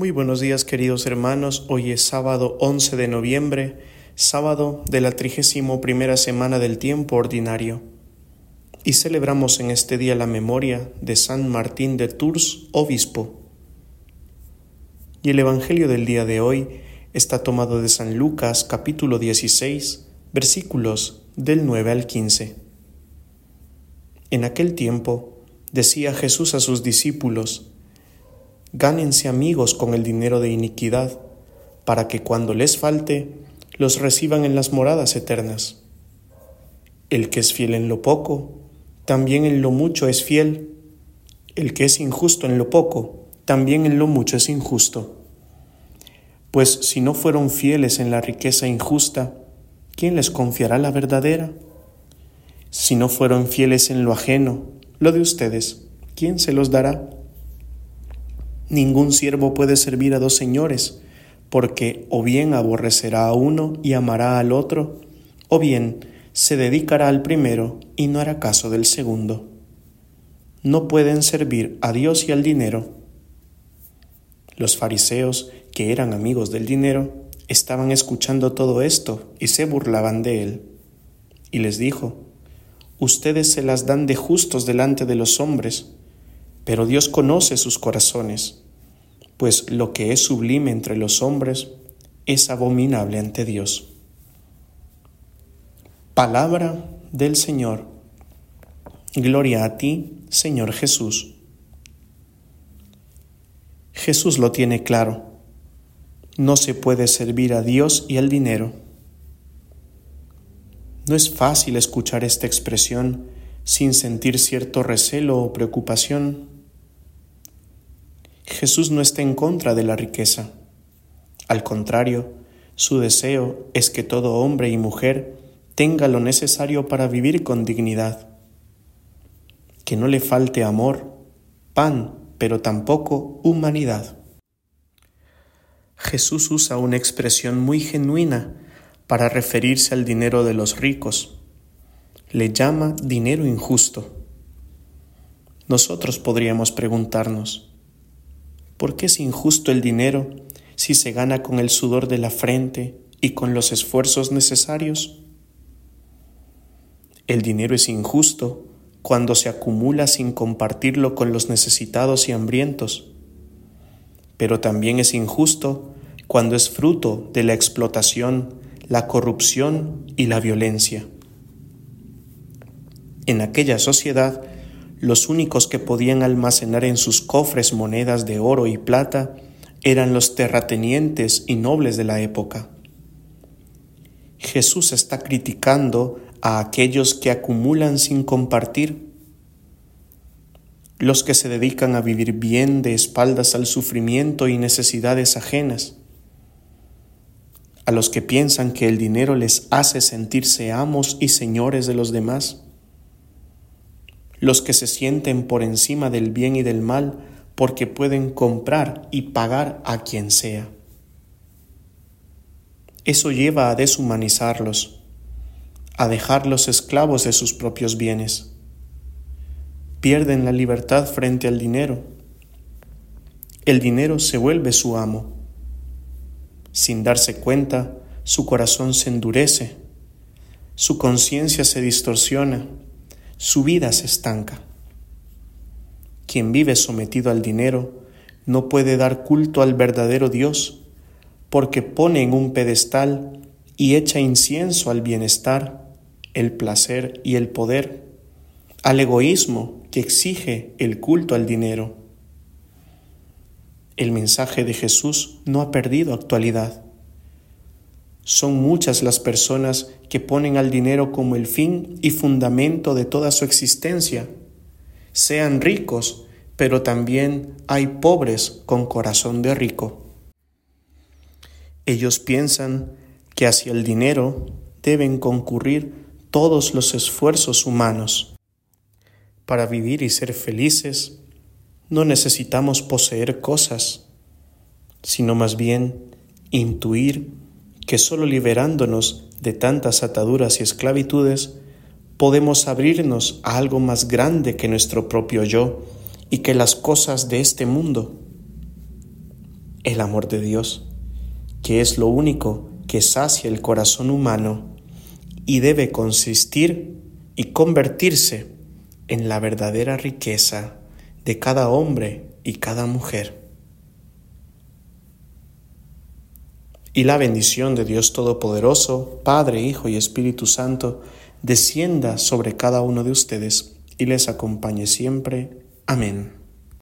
Muy buenos días queridos hermanos, hoy es sábado 11 de noviembre, sábado de la trigésimo primera semana del tiempo ordinario, y celebramos en este día la memoria de San Martín de Tours, obispo. Y el Evangelio del día de hoy está tomado de San Lucas capítulo 16, versículos del 9 al 15. En aquel tiempo decía Jesús a sus discípulos, Gánense amigos con el dinero de iniquidad, para que cuando les falte, los reciban en las moradas eternas. El que es fiel en lo poco, también en lo mucho es fiel. El que es injusto en lo poco, también en lo mucho es injusto. Pues si no fueron fieles en la riqueza injusta, ¿quién les confiará la verdadera? Si no fueron fieles en lo ajeno, lo de ustedes, ¿quién se los dará? Ningún siervo puede servir a dos señores, porque o bien aborrecerá a uno y amará al otro, o bien se dedicará al primero y no hará caso del segundo. No pueden servir a Dios y al dinero. Los fariseos, que eran amigos del dinero, estaban escuchando todo esto y se burlaban de él. Y les dijo, Ustedes se las dan de justos delante de los hombres, pero Dios conoce sus corazones, pues lo que es sublime entre los hombres es abominable ante Dios. Palabra del Señor. Gloria a ti, Señor Jesús. Jesús lo tiene claro. No se puede servir a Dios y al dinero. No es fácil escuchar esta expresión sin sentir cierto recelo o preocupación. Jesús no está en contra de la riqueza. Al contrario, su deseo es que todo hombre y mujer tenga lo necesario para vivir con dignidad. Que no le falte amor, pan, pero tampoco humanidad. Jesús usa una expresión muy genuina para referirse al dinero de los ricos. Le llama dinero injusto. Nosotros podríamos preguntarnos, ¿Por qué es injusto el dinero si se gana con el sudor de la frente y con los esfuerzos necesarios? El dinero es injusto cuando se acumula sin compartirlo con los necesitados y hambrientos, pero también es injusto cuando es fruto de la explotación, la corrupción y la violencia. En aquella sociedad, los únicos que podían almacenar en sus cofres monedas de oro y plata eran los terratenientes y nobles de la época. Jesús está criticando a aquellos que acumulan sin compartir, los que se dedican a vivir bien de espaldas al sufrimiento y necesidades ajenas, a los que piensan que el dinero les hace sentirse amos y señores de los demás, los que se sienten por encima del bien y del mal porque pueden comprar y pagar a quien sea. Eso lleva a deshumanizarlos, a dejarlos esclavos de sus propios bienes. Pierden la libertad frente al dinero. El dinero se vuelve su amo. Sin darse cuenta, su corazón se endurece, su conciencia se distorsiona su vida se estanca. Quien vive sometido al dinero no puede dar culto al verdadero Dios, porque pone en un pedestal y echa incienso al bienestar, el placer y el poder, al egoísmo que exige el culto al dinero. El mensaje de Jesús no ha perdido actualidad. Son muchas las personas que ponen al dinero como el fin y fundamento de toda su existencia. Sean ricos, pero también hay pobres con corazón de rico. Ellos piensan que hacia el dinero deben concurrir todos los esfuerzos humanos. Para vivir y ser felices, no necesitamos poseer cosas, sino más bien intuir que solo liberándonos de tantas ataduras y esclavitudes, podemos abrirnos a algo más grande que nuestro propio yo y que las cosas de este mundo. el amor de Dios, que es lo único que sacia el corazón humano y debe consistir y convertirse en la verdadera riqueza de cada hombre y cada mujer. Y la bendición de Dios Todopoderoso, Padre, Hijo y Espíritu Santo, descienda sobre cada uno de ustedes y les acompañe siempre. Amén.